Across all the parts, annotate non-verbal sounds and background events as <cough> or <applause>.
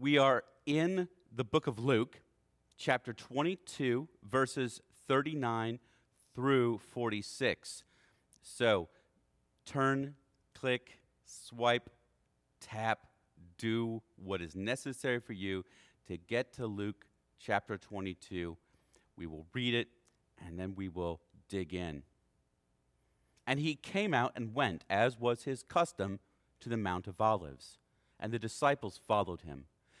We are in the book of Luke, chapter 22, verses 39 through 46. So turn, click, swipe, tap, do what is necessary for you to get to Luke chapter 22. We will read it and then we will dig in. And he came out and went, as was his custom, to the Mount of Olives, and the disciples followed him.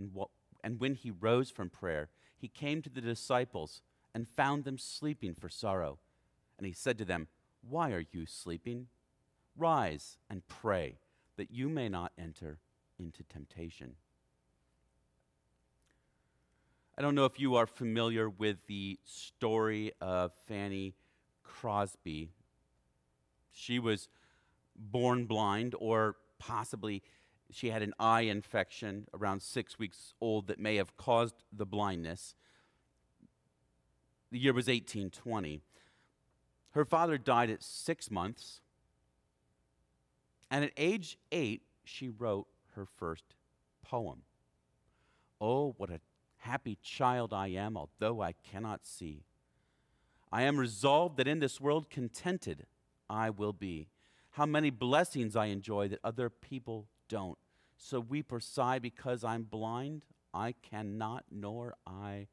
And, what, and when he rose from prayer, he came to the disciples and found them sleeping for sorrow. And he said to them, Why are you sleeping? Rise and pray that you may not enter into temptation. I don't know if you are familiar with the story of Fanny Crosby. She was born blind, or possibly she had an eye infection around six weeks old that may have caused the blindness. The year was 1820. Her father died at six months, and at age eight, she wrote her first poem. Oh, what a happy child I am, although I cannot see. I am resolved that in this world contented I will be. How many blessings I enjoy that other people don't. So weep or sigh because I'm blind? I cannot, nor I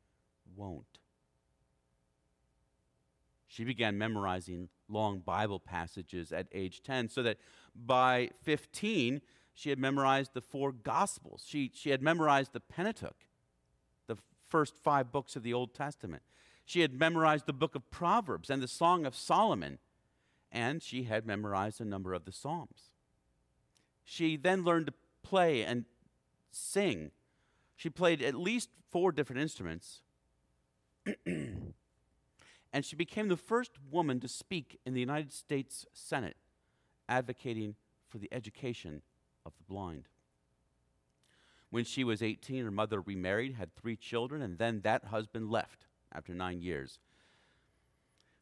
won't. She began memorizing long Bible passages at age 10, so that by 15, she had memorized the four Gospels. She, she had memorized the Pentateuch, the first five books of the Old Testament. She had memorized the book of Proverbs and the Song of Solomon, and she had memorized a number of the Psalms. She then learned to play and sing. She played at least four different instruments. <clears throat> and she became the first woman to speak in the United States Senate, advocating for the education of the blind. When she was 18, her mother remarried, had three children, and then that husband left after nine years.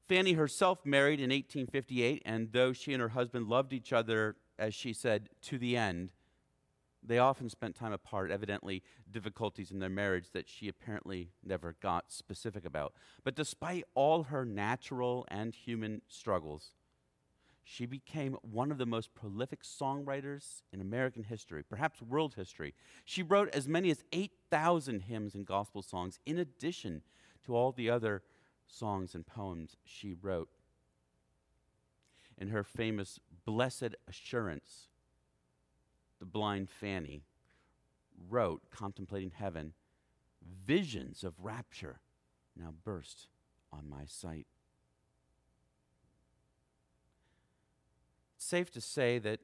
Fanny herself married in 1858, and though she and her husband loved each other, as she said, to the end, they often spent time apart, evidently difficulties in their marriage that she apparently never got specific about. But despite all her natural and human struggles, she became one of the most prolific songwriters in American history, perhaps world history. She wrote as many as 8,000 hymns and gospel songs, in addition to all the other songs and poems she wrote. In her famous Blessed Assurance, the blind Fanny wrote, contemplating heaven, visions of rapture now burst on my sight. It's safe to say that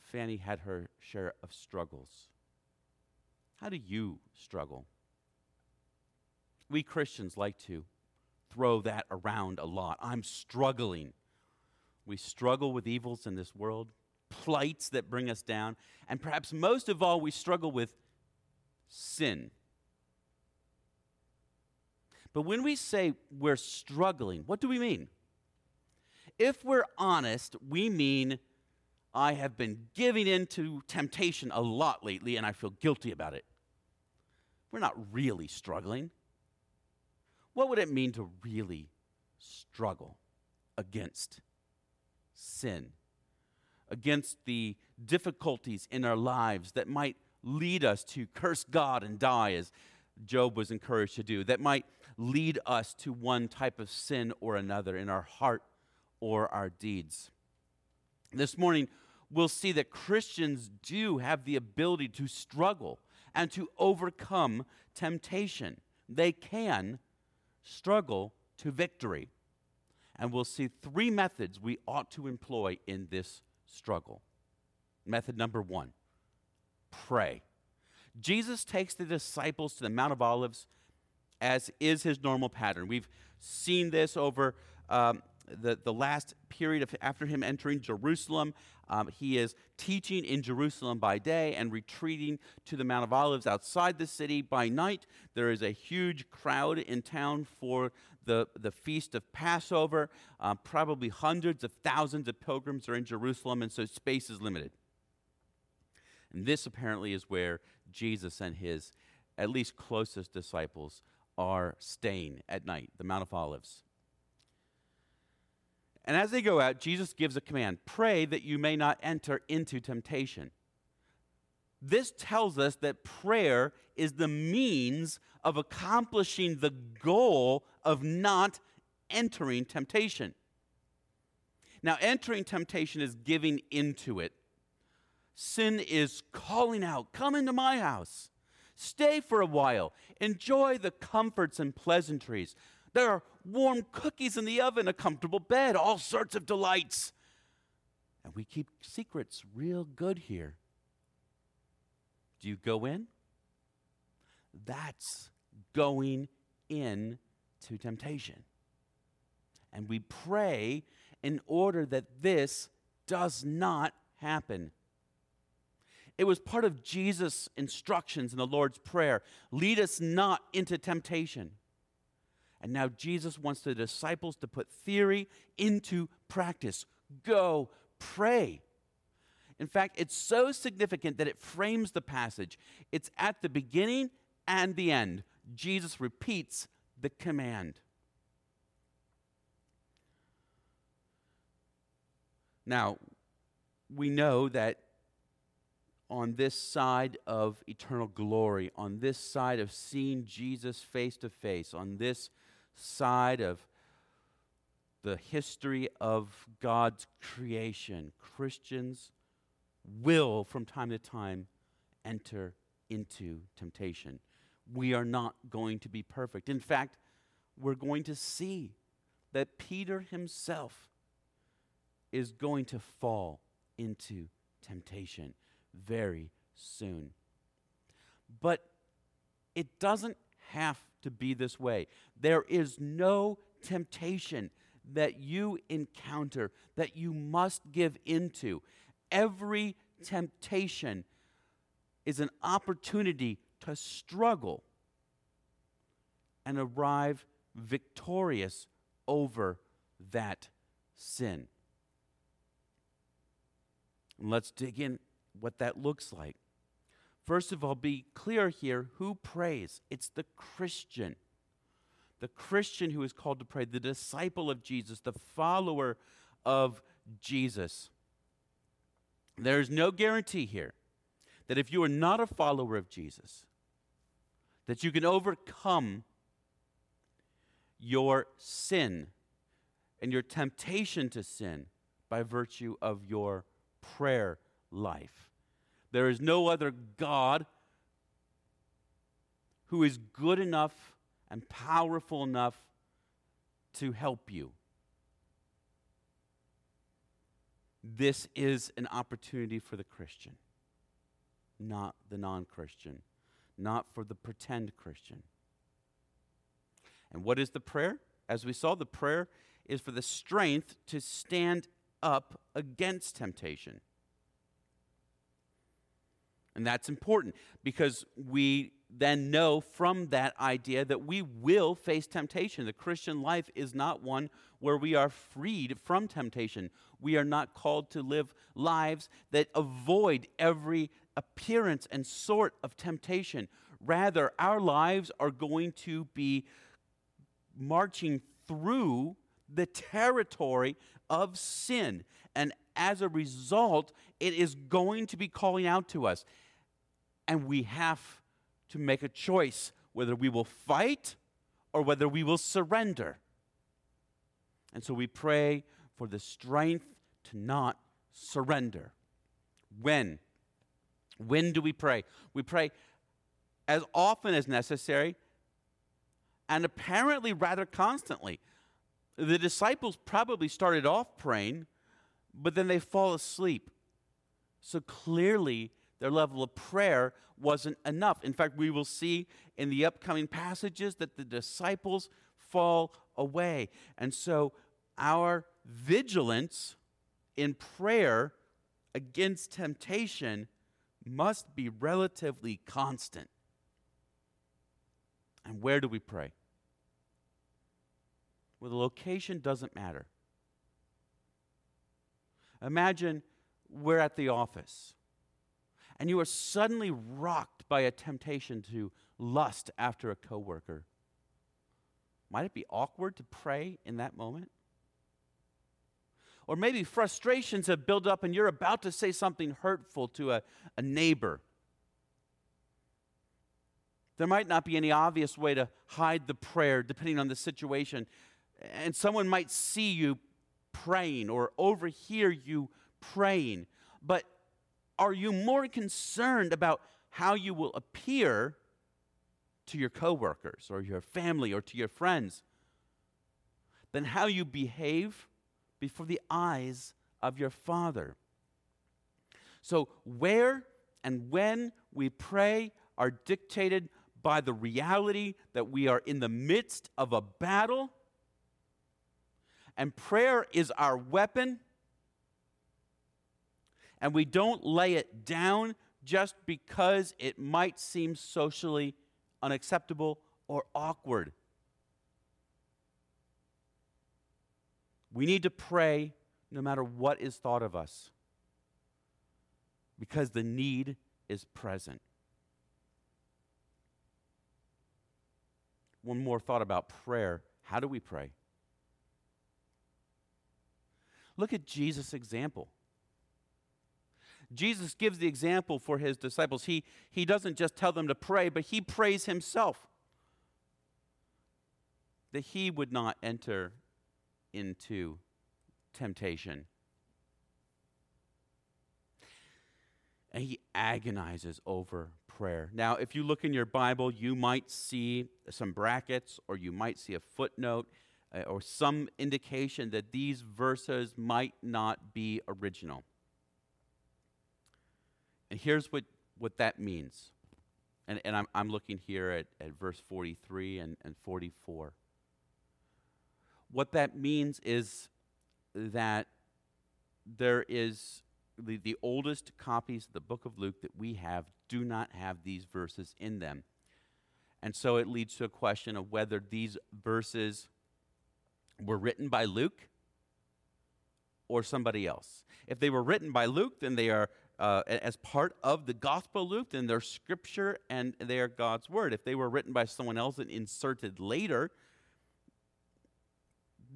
Fanny had her share of struggles. How do you struggle? We Christians like to throw that around a lot. I'm struggling. We struggle with evils in this world, plights that bring us down, and perhaps most of all, we struggle with sin. But when we say we're struggling, what do we mean? If we're honest, we mean I have been giving in to temptation a lot lately and I feel guilty about it. We're not really struggling. What would it mean to really struggle against sin? Against the difficulties in our lives that might lead us to curse God and die, as Job was encouraged to do, that might lead us to one type of sin or another in our heart or our deeds. This morning, we'll see that Christians do have the ability to struggle and to overcome temptation. They can struggle to victory. And we'll see three methods we ought to employ in this struggle. Method number one pray. Jesus takes the disciples to the Mount of Olives as is his normal pattern. We've seen this over um, the, the last period of, after him entering Jerusalem. Um, he is teaching in Jerusalem by day and retreating to the Mount of Olives outside the city by night. There is a huge crowd in town for the, the feast of Passover. Uh, probably hundreds of thousands of pilgrims are in Jerusalem, and so space is limited. And this apparently is where Jesus and his at least closest disciples are staying at night, the Mount of Olives. And as they go out, Jesus gives a command pray that you may not enter into temptation. This tells us that prayer is the means of accomplishing the goal of not entering temptation. Now, entering temptation is giving into it. Sin is calling out, Come into my house. Stay for a while. Enjoy the comforts and pleasantries. There are warm cookies in the oven, a comfortable bed, all sorts of delights. And we keep secrets real good here. Do you go in? That's going in to temptation. And we pray in order that this does not happen. It was part of Jesus' instructions in the Lord's Prayer lead us not into temptation. And now Jesus wants the disciples to put theory into practice. Go pray. In fact, it's so significant that it frames the passage. It's at the beginning and the end. Jesus repeats the command. Now, we know that on this side of eternal glory, on this side of seeing Jesus face to face, on this side of the history of God's creation, Christians will, from time to time, enter into temptation. We are not going to be perfect. In fact, we're going to see that Peter himself is going to fall into temptation very soon. But it doesn't have to be this way. There is no temptation that you encounter that you must give into. Every temptation is an opportunity to struggle and arrive victorious over that sin. let's dig in what that looks like. First of all, be clear here who prays. It's the Christian. The Christian who is called to pray, the disciple of Jesus, the follower of Jesus. There is no guarantee here that if you are not a follower of Jesus, that you can overcome your sin and your temptation to sin by virtue of your prayer life. There is no other God who is good enough and powerful enough to help you. This is an opportunity for the Christian, not the non Christian, not for the pretend Christian. And what is the prayer? As we saw, the prayer is for the strength to stand up against temptation. And that's important because we then know from that idea that we will face temptation. The Christian life is not one where we are freed from temptation. We are not called to live lives that avoid every appearance and sort of temptation. Rather, our lives are going to be marching through the territory of sin. And as a result, it is going to be calling out to us. And we have to make a choice whether we will fight or whether we will surrender. And so we pray for the strength to not surrender. When? When do we pray? We pray as often as necessary and apparently rather constantly. The disciples probably started off praying, but then they fall asleep. So clearly, their level of prayer wasn't enough. In fact, we will see in the upcoming passages that the disciples fall away. And so our vigilance in prayer against temptation must be relatively constant. And where do we pray? Well, the location doesn't matter. Imagine we're at the office and you are suddenly rocked by a temptation to lust after a coworker. Might it be awkward to pray in that moment? Or maybe frustrations have built up and you're about to say something hurtful to a, a neighbor. There might not be any obvious way to hide the prayer depending on the situation. And someone might see you praying or overhear you praying. But are you more concerned about how you will appear to your coworkers or your family or to your friends than how you behave before the eyes of your Father? So, where and when we pray are dictated by the reality that we are in the midst of a battle and prayer is our weapon. And we don't lay it down just because it might seem socially unacceptable or awkward. We need to pray no matter what is thought of us because the need is present. One more thought about prayer. How do we pray? Look at Jesus' example. Jesus gives the example for his disciples. He, he doesn't just tell them to pray, but he prays himself that he would not enter into temptation. And he agonizes over prayer. Now, if you look in your Bible, you might see some brackets or you might see a footnote uh, or some indication that these verses might not be original. And here's what, what that means. And, and I'm, I'm looking here at, at verse 43 and, and 44. What that means is that there is the, the oldest copies of the book of Luke that we have do not have these verses in them. And so it leads to a question of whether these verses were written by Luke or somebody else. If they were written by Luke, then they are uh, as part of the Gospel of Luke, then they're scripture and they are God's word. If they were written by someone else and inserted later,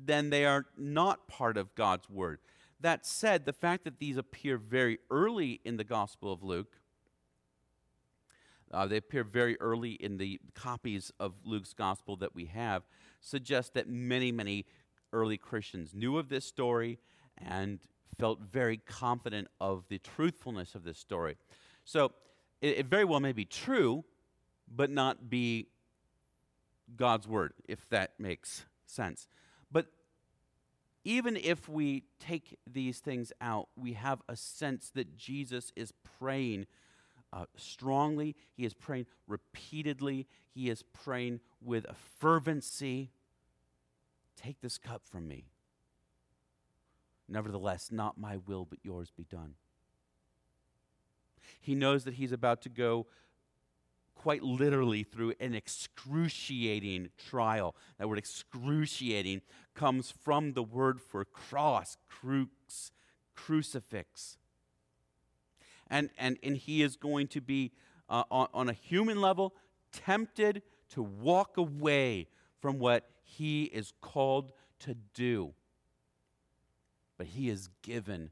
then they are not part of God's word. That said, the fact that these appear very early in the Gospel of Luke, uh, they appear very early in the copies of Luke's Gospel that we have, suggests that many, many early Christians knew of this story and felt very confident of the truthfulness of this story. So it, it very well may be true, but not be God's word, if that makes sense. But even if we take these things out, we have a sense that Jesus is praying uh, strongly, he is praying repeatedly, he is praying with a fervency. Take this cup from me. Nevertheless, not my will, but yours be done. He knows that he's about to go quite literally through an excruciating trial. That word excruciating comes from the word for cross, crux, crucifix. And, and, and he is going to be, uh, on, on a human level, tempted to walk away from what he is called to do. But he is given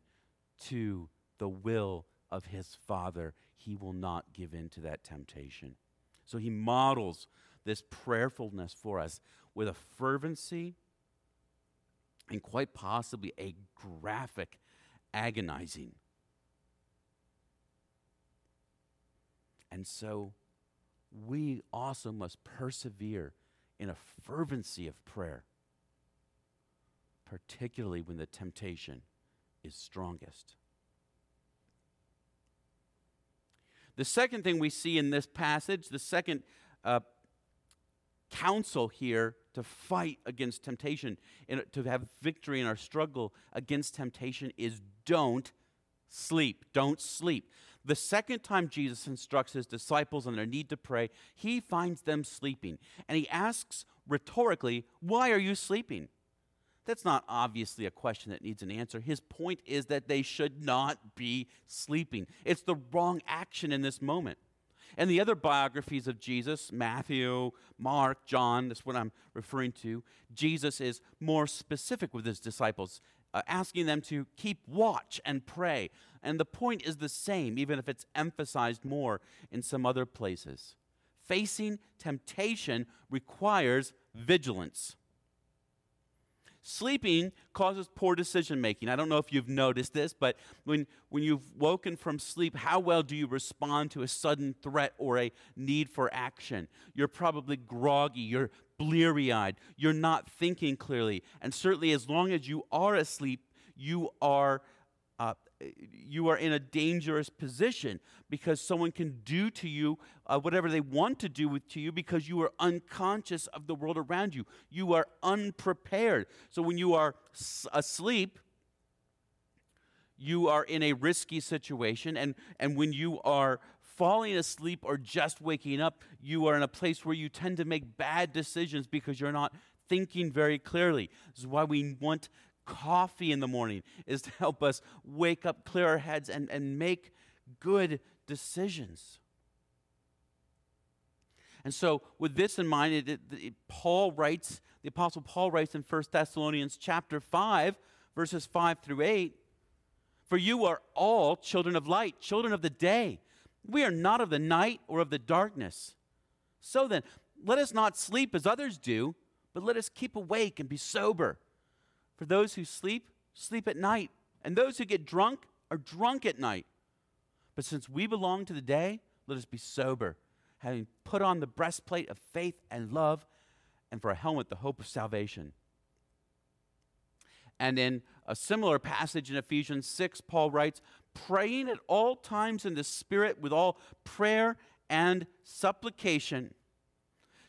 to the will of his Father. He will not give in to that temptation. So he models this prayerfulness for us with a fervency and quite possibly a graphic agonizing. And so we also must persevere in a fervency of prayer, particularly when the temptation is strongest. The second thing we see in this passage, the second uh, counsel here to fight against temptation, and to have victory in our struggle against temptation, is don't sleep. Don't sleep. The second time Jesus instructs his disciples on their need to pray, he finds them sleeping. And he asks rhetorically, Why are you sleeping? That's not obviously a question that needs an answer. His point is that they should not be sleeping. It's the wrong action in this moment. And the other biographies of Jesus, Matthew, Mark, John, that's what I'm referring to, Jesus is more specific with his disciples, uh, asking them to keep watch and pray. And the point is the same, even if it's emphasized more in some other places. Facing temptation requires vigilance. Sleeping causes poor decision making. I don't know if you've noticed this, but when, when you've woken from sleep, how well do you respond to a sudden threat or a need for action? You're probably groggy, you're bleary eyed, you're not thinking clearly. And certainly, as long as you are asleep, you are you are in a dangerous position because someone can do to you uh, whatever they want to do with, to you because you are unconscious of the world around you. You are unprepared. So when you are s- asleep, you are in a risky situation. And, and when you are falling asleep or just waking up, you are in a place where you tend to make bad decisions because you're not thinking very clearly. This is why we want coffee in the morning is to help us wake up, clear our heads, and, and make good decisions. And so, with this in mind, it, it, it, Paul writes, the Apostle Paul writes in 1 Thessalonians chapter 5, verses 5 through 8 For you are all children of light, children of the day. We are not of the night or of the darkness. So then, let us not sleep as others do, but let us keep awake and be sober. For those who sleep, sleep at night, and those who get drunk are drunk at night. But since we belong to the day, let us be sober, having put on the breastplate of faith and love, and for a helmet, the hope of salvation. And in a similar passage in Ephesians 6, Paul writes, praying at all times in the Spirit with all prayer and supplication.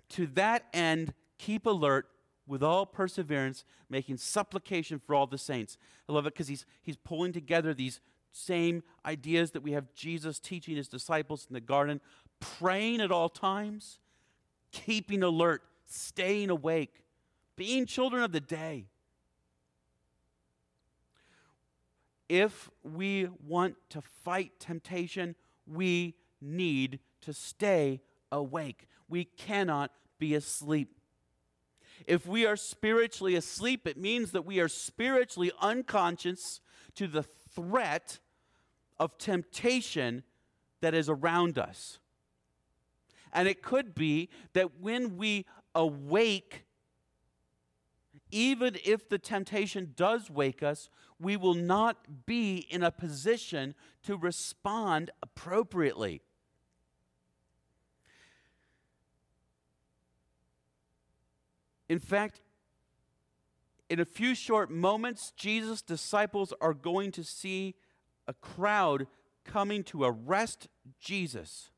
To that end, keep alert with all perseverance, making supplication for all the saints. I love it because he's, he's pulling together these same ideas that we have Jesus teaching his disciples in the garden, praying at all times, keeping alert, staying awake, being children of the day. If we want to fight temptation, we need to stay awake. We cannot be asleep. If we are spiritually asleep, it means that we are spiritually unconscious to the threat of temptation that is around us. And it could be that when we awake, even if the temptation does wake us, we will not be in a position to respond appropriately. In fact, in a few short moments, Jesus' disciples are going to see a crowd coming to arrest Jesus.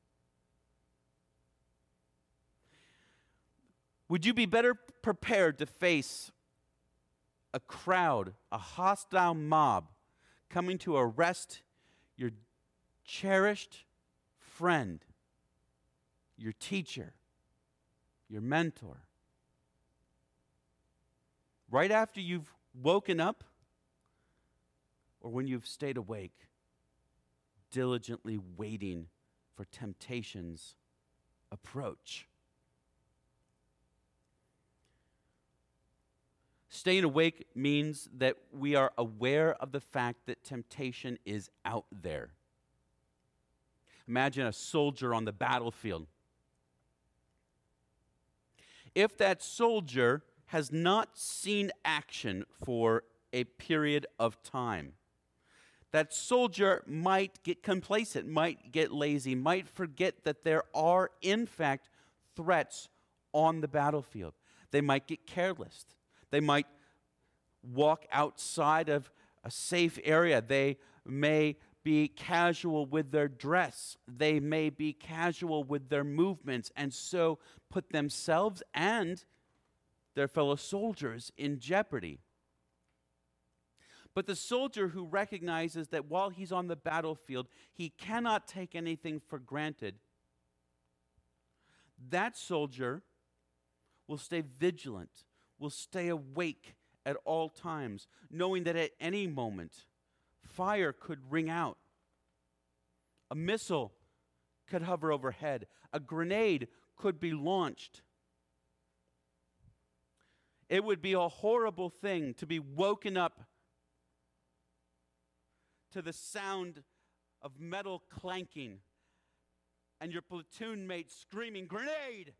Would you be better prepared to face a crowd, a hostile mob coming to arrest your cherished friend, your teacher, your mentor? Right after you've woken up or when you've stayed awake, diligently waiting for temptation's approach. Staying awake means that we are aware of the fact that temptation is out there. Imagine a soldier on the battlefield. If that soldier has not seen action for a period of time. That soldier might get complacent, might get lazy, might forget that there are, in fact, threats on the battlefield. They might get careless. They might walk outside of a safe area. They may be casual with their dress. They may be casual with their movements and so put themselves and their fellow soldiers in jeopardy. But the soldier who recognizes that while he's on the battlefield, he cannot take anything for granted, that soldier will stay vigilant, will stay awake at all times, knowing that at any moment fire could ring out, a missile could hover overhead, a grenade could be launched. It would be a horrible thing to be woken up to the sound of metal clanking and your platoon mate screaming, Grenade!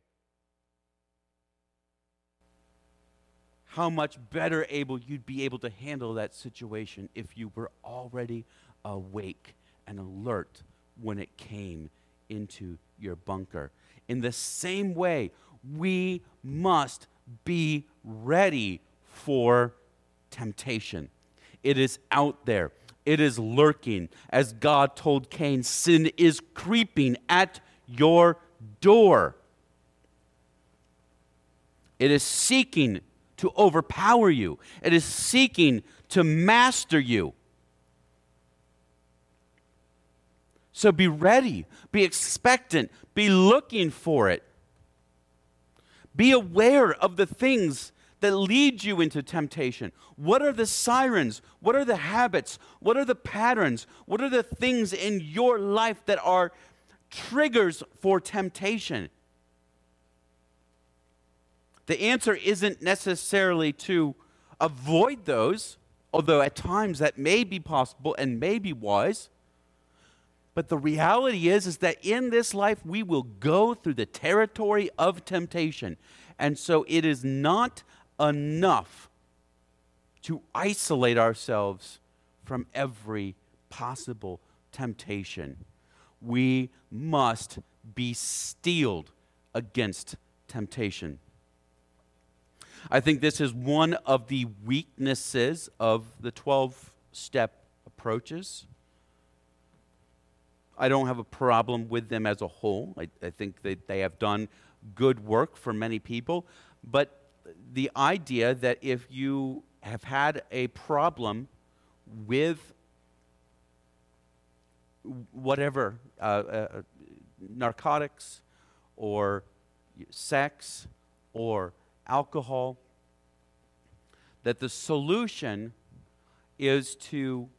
How much better able you'd be able to handle that situation if you were already awake and alert when it came into your bunker. In the same way, we must be ready for temptation. It is out there it is lurking. As God told Cain, sin is creeping at your door. It is seeking to overpower you, it is seeking to master you. So be ready, be expectant, be looking for it. Be aware of the things that lead you into temptation? What are the sirens? What are the habits? What are the patterns? What are the things in your life that are triggers for temptation? The answer isn't necessarily to avoid those, although at times that may be possible and may be wise. But the reality is is that in this life we will go through the territory of temptation. And so it is not enough to isolate ourselves from every possible temptation. We must be steeled against temptation. I think this is one of the weaknesses of the 12 step approaches. I don't have a problem with them as a whole. I, I think that they have done good work for many people. But the idea that if you have had a problem with whatever, uh, uh, narcotics or sex or alcohol, that the solution is to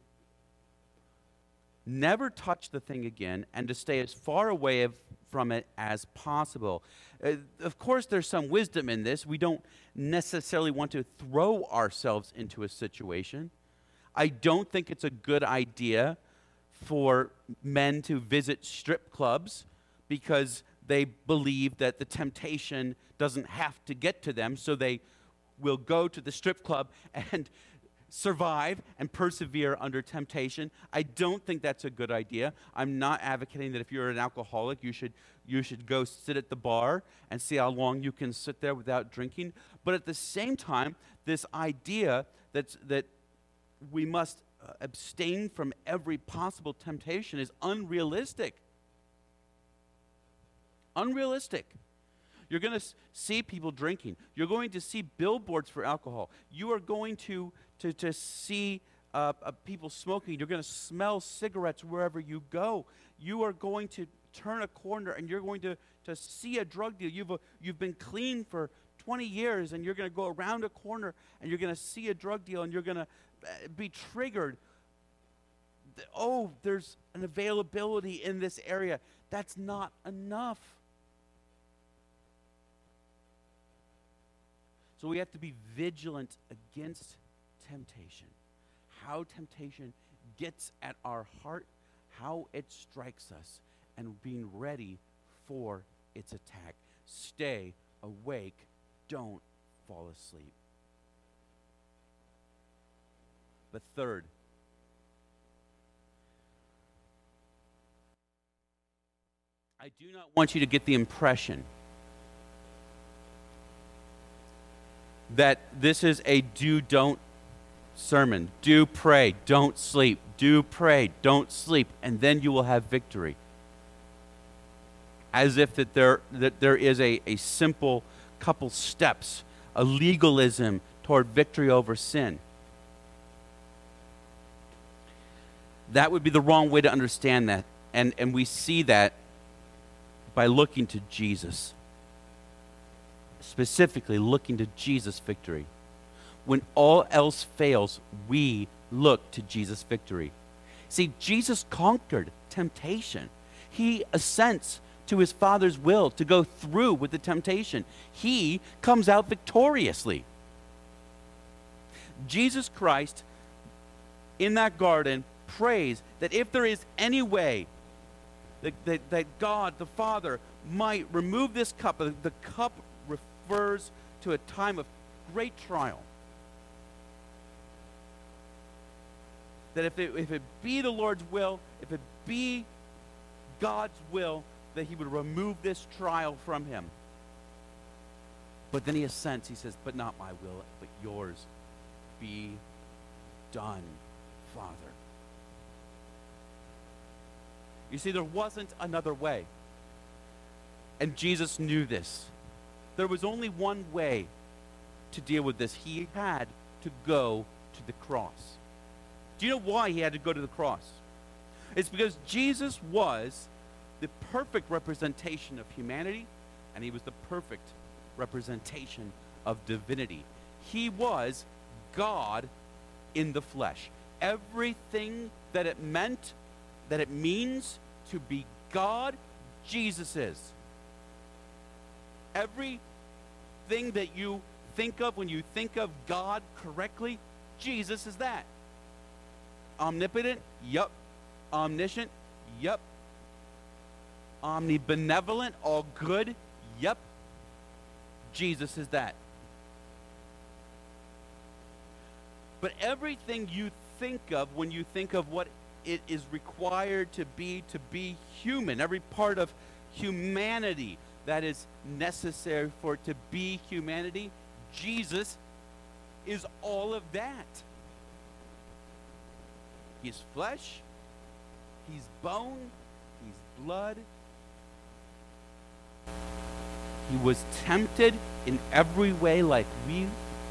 never touch the thing again and to stay as far away of, from it as possible. Uh, of course, there's some wisdom in this. We don't necessarily want to throw ourselves into a situation. I don't think it's a good idea for men to visit strip clubs because they believe that the temptation doesn't have to get to them, so they will go to the strip club <laughs> and survive and persevere under temptation. I don't think that's a good idea. I'm not advocating that if you're an alcoholic, you should, you should go sit at the bar and see how long you can sit there without drinking. But at the same time, this idea that's, that we must uh, abstain from every possible temptation is unrealistic. Unrealistic. You're going to see people drinking. You're going to see billboards for alcohol. You are going to to, to see uh, uh, people smoking. You're going to smell cigarettes wherever you go. You are going to turn a corner and you're going to, to see a drug deal. You've, uh, you've been clean for 20 years and you're going to go around a corner and you're going to see a drug deal and you're going to uh, be triggered. Oh, there's an availability in this area. That's not enough. So we have to be vigilant against temptation, how temptation gets at our heart, how it strikes us, and being ready for its attack. Stay awake, don't fall asleep. But third, I do not want you to get the impression that this is a do don't sermon. Do pray. Don't sleep. Do pray, don't sleep, and then you will have victory. As if that there, that there is a, a simple couple steps, a legalism toward victory over sin. That would be the wrong way to understand that. And, and we see that by looking to Jesus. Specifically, looking to Jesus' victory. When all else fails, we look to Jesus' victory. See, Jesus conquered temptation. He assents to his Father's will to go through with the temptation. He comes out victoriously. Jesus Christ in that garden prays that if there is any way that, that, that God, the Father, might remove this cup, the, the cup refers to a time of great trial. That if it, if it be the Lord's will, if it be God's will, that he would remove this trial from him. But then he assents. He says, But not my will, but yours be done, Father. You see, there wasn't another way. And Jesus knew this. There was only one way to deal with this. He had to go to the cross. Do you know why he had to go to the cross? It's because Jesus was the perfect representation of humanity, and he was the perfect representation of divinity. He was God in the flesh. Everything that it meant, that it means to be God, Jesus is. Everything that you think of when you think of God correctly, Jesus is that. Omnipotent? Yup. Omniscient? Yup. Omnibenevolent? All good? Yup. Jesus is that. But everything you think of when you think of what it is required to be to be human, every part of humanity that is necessary for it to be humanity, Jesus is all of that. He's flesh, he's bone, he's blood. He was tempted in every way like we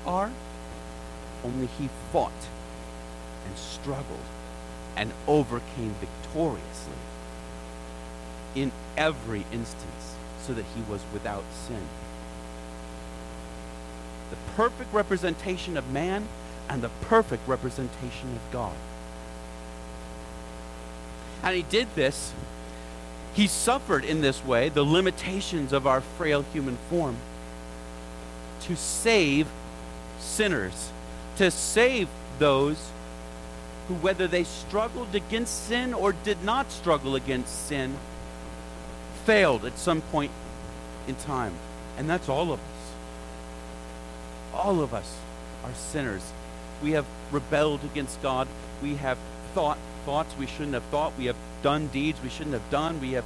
are only he fought and struggled and overcame victoriously in every instance so that he was without sin. The perfect representation of man and the perfect representation of God. And he did this, he suffered in this way the limitations of our frail human form to save sinners to save those who, whether they struggled against sin or did not struggle against sin, failed at some point in time. And that's all of us. All of us are sinners. We have rebelled against God. We have thought thoughts we shouldn't have thought. We have done deeds we shouldn't have done. We have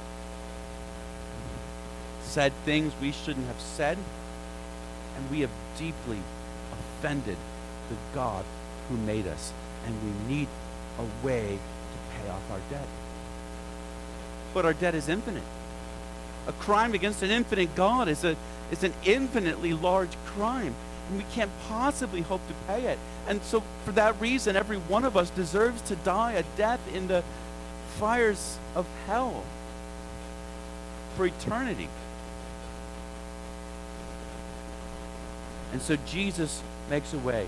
said things we shouldn't have said. And we have deeply offended the God who made us, and we need a way to pay off our debt. But our debt is infinite. A crime against an infinite God is, a, is an infinitely large crime, and we can't possibly hope to pay it. And so, for that reason, every one of us deserves to die a death in the fires of hell for eternity. And so Jesus makes a way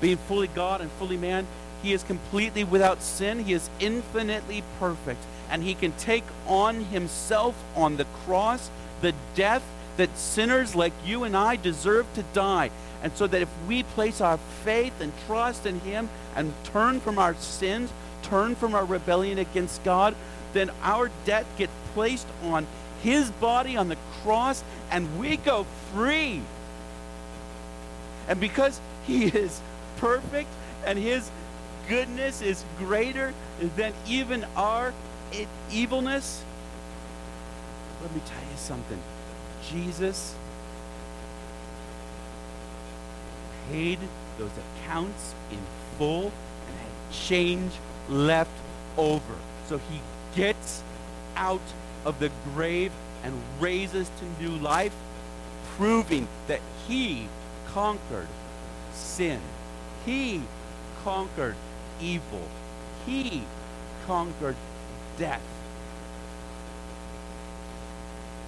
being fully God and fully man, he is completely without sin. He is infinitely perfect. And he can take on himself on the cross the death that sinners like you and I deserve to die. And so that if we place our faith and trust in him and turn from our sins, turn from our rebellion against God, then our debt gets placed on his body on the cross and we go free. And because he <laughs> is perfect and his goodness is greater than even our evilness? Let me tell you something. Jesus paid those accounts in full and had change left over. So he gets out of the grave and raises to new life, proving that he conquered sin. He conquered evil. He conquered death.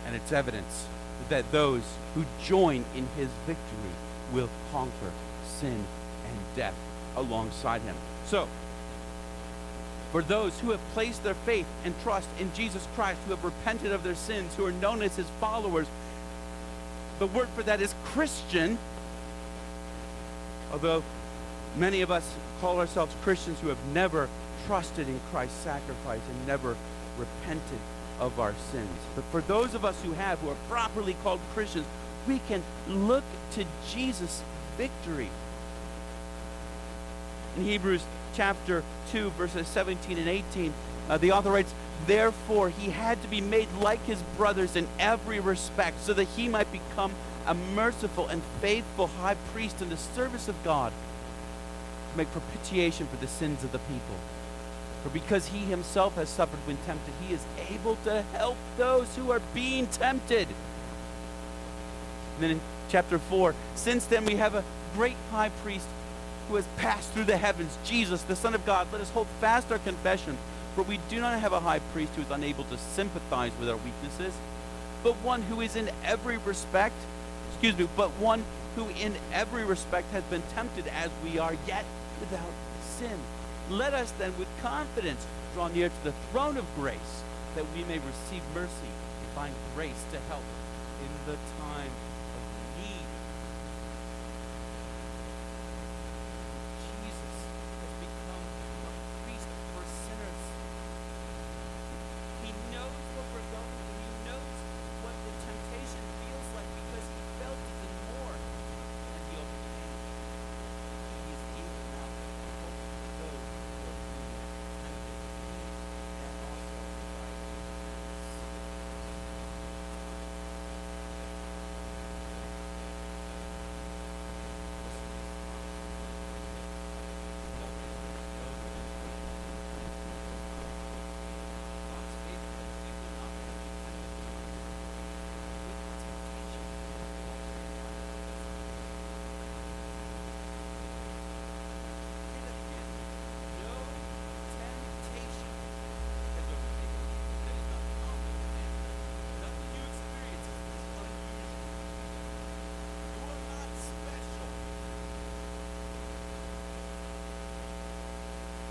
And it's evidence that those who join in his victory will conquer sin and death alongside him. So, for those who have placed their faith and trust in Jesus Christ, who have repented of their sins, who are known as his followers, the word for that is Christian. Although many of us call ourselves Christians who have never trusted in Christ's sacrifice and never repented of our sins. But for those of us who have, who are properly called Christians, we can look to Jesus' victory. In Hebrews chapter 2, verses 17 and 18, uh, the author writes, Therefore, he had to be made like his brothers in every respect, so that he might become a merciful and faithful high priest in the service of God to make propitiation for the sins of the people. For because he himself has suffered when tempted, he is able to help those who are being tempted. And then in chapter 4, since then we have a great high priest who has passed through the heavens, Jesus, the Son of God. Let us hold fast our confession, for we do not have a high priest who is unable to sympathize with our weaknesses, but one who is in every respect, excuse me, but one who in every respect has been tempted as we are, yet without sin. Let us then with confidence draw near to the throne of grace that we may receive mercy and find grace to help in the time of need. Jesus has become a priest for sinners. He knows what we're going through. He knows what the temptation feels like because he felt it and more. And he overcame. He is able now to help those who are being tempted. He and also provide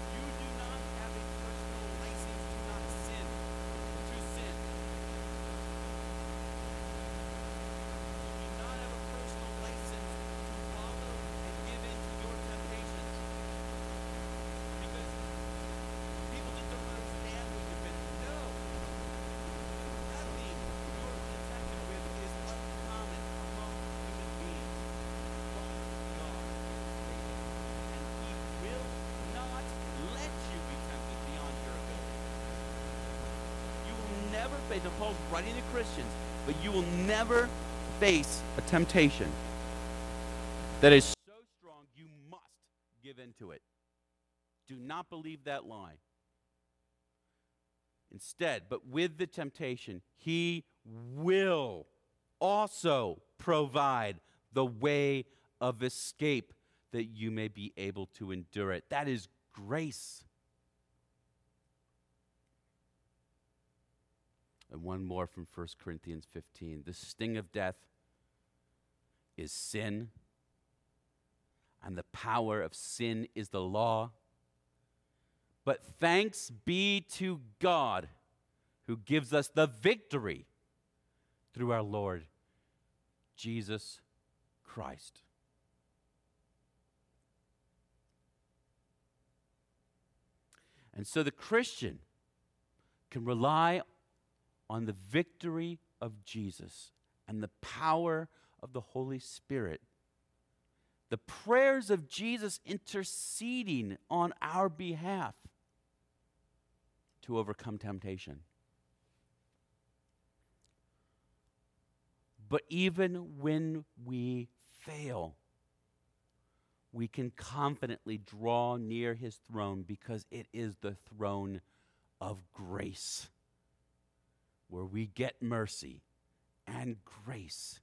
You do not have a personal license to not sin, to sin. You do not have a personal license to follow and give in to your temptations. Because people just don't understand what you've been through. No. Nothing you're tempted with is uncommon among human beings. But God and he will not let you be tempted beyond your ability. You will face, and Paul's writing to Christians, but you will never face a temptation that is so strong you must give in to it. Do not believe that lie. Instead, but with the temptation, he will also provide the way of escape that you may be able to endure it. That is grace. And one more from 1 Corinthians 15. The sting of death is sin, and the power of sin is the law. But thanks be to God who gives us the victory through our Lord Jesus Christ. And so the Christian can rely on the victory of Jesus and the power of the Holy Spirit. The prayers of Jesus interceding on our behalf to overcome temptation. But even when we fail, we can confidently draw near his throne because it is the throne of grace where we get mercy and grace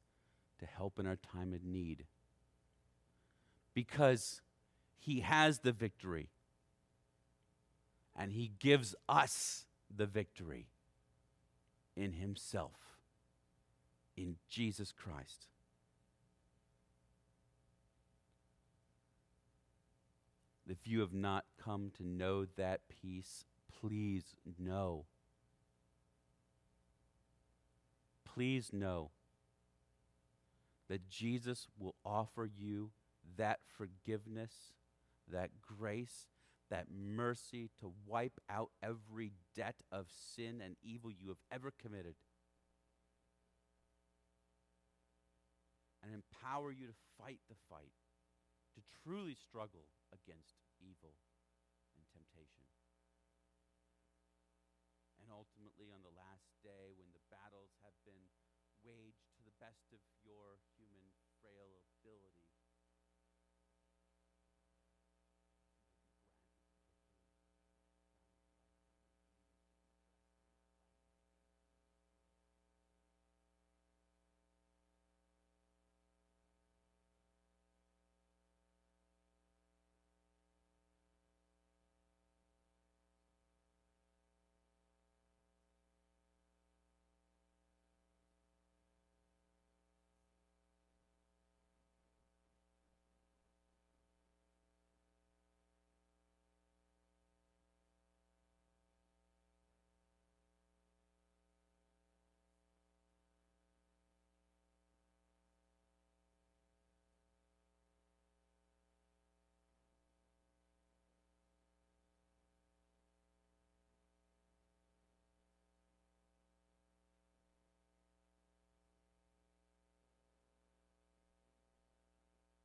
to help in our time of need. Because he has the victory and he gives us the victory in himself, in Jesus Christ. If you have not come to know that peace, please know. Please know that Jesus will offer you that forgiveness, that grace, that mercy to wipe out every debt of sin and evil you have ever committed. And empower you to fight the fight, to truly struggle against evil and temptation. And ultimately, on the last day, when battles have been waged to the best of your human frail ability,